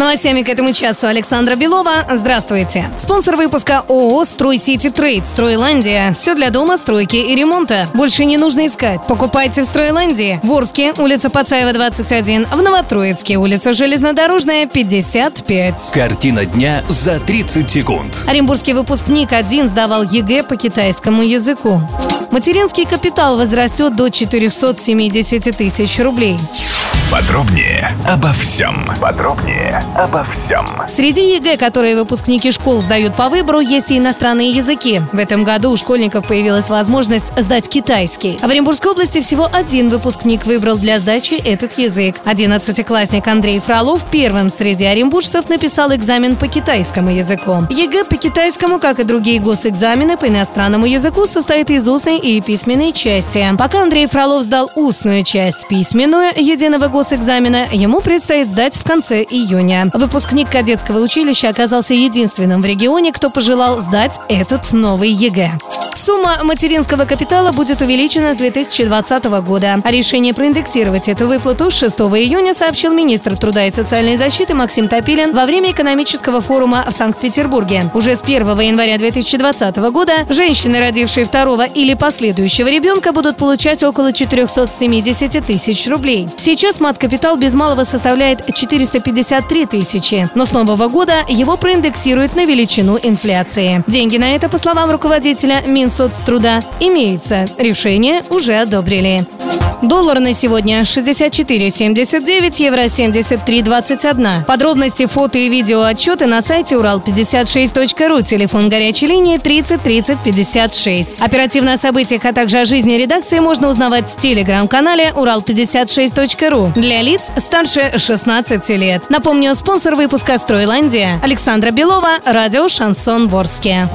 Новостями к этому часу Александра Белова. Здравствуйте. Спонсор выпуска ООО «Стройсити Трейд» «Стройландия». Все для дома, стройки и ремонта. Больше не нужно искать. Покупайте в «Стройландии». В Орске, улица Пацаева, 21. В Новотроицке, улица Железнодорожная, 55. Картина дня за 30 секунд. Оренбургский выпускник один сдавал ЕГЭ по китайскому языку. Материнский капитал возрастет до 470 тысяч рублей. Подробнее обо всем. Подробнее обо всем. Среди ЕГЭ, которые выпускники школ сдают по выбору, есть и иностранные языки. В этом году у школьников появилась возможность сдать китайский. В Оренбургской области всего один выпускник выбрал для сдачи этот язык. Одиннадцатиклассник Андрей Фролов первым среди оренбуржцев написал экзамен по китайскому языку. ЕГЭ по китайскому, как и другие госэкзамены по иностранному языку, состоит из устной и письменной части. Пока Андрей Фролов сдал устную часть, письменную единого госэкзамена ему предстоит сдать в конце июня. Выпускник кадетского училища оказался единственным в регионе, кто пожелал сдать этот новый ЕГЭ. Сумма материнского капитала будет увеличена с 2020 года. А решение проиндексировать эту выплату с 6 июня сообщил министр труда и социальной защиты Максим Топилин во время экономического форума в Санкт-Петербурге. Уже с 1 января 2020 года женщины, родившие второго или последующего ребенка, будут получать около 470 тысяч рублей. Сейчас мат-капитал без малого составляет 453 тысячи, но с нового года его проиндексируют на величину инфляции. Деньги на это, по словам руководителя Минсоцтруда, имеются. Решение уже одобрили. Доллар на сегодня 64,79, евро 73,21. Подробности, фото и видео отчеты на сайте урал56.ру. Телефон горячей линии 30 30 56. Оперативно о событиях, а также о жизни редакции можно узнавать в телеграм-канале урал56.ру для лиц старше 16 лет. Напомню, спонсор выпуска «Стройландия» Александра Белова, радио «Шансон Ворске».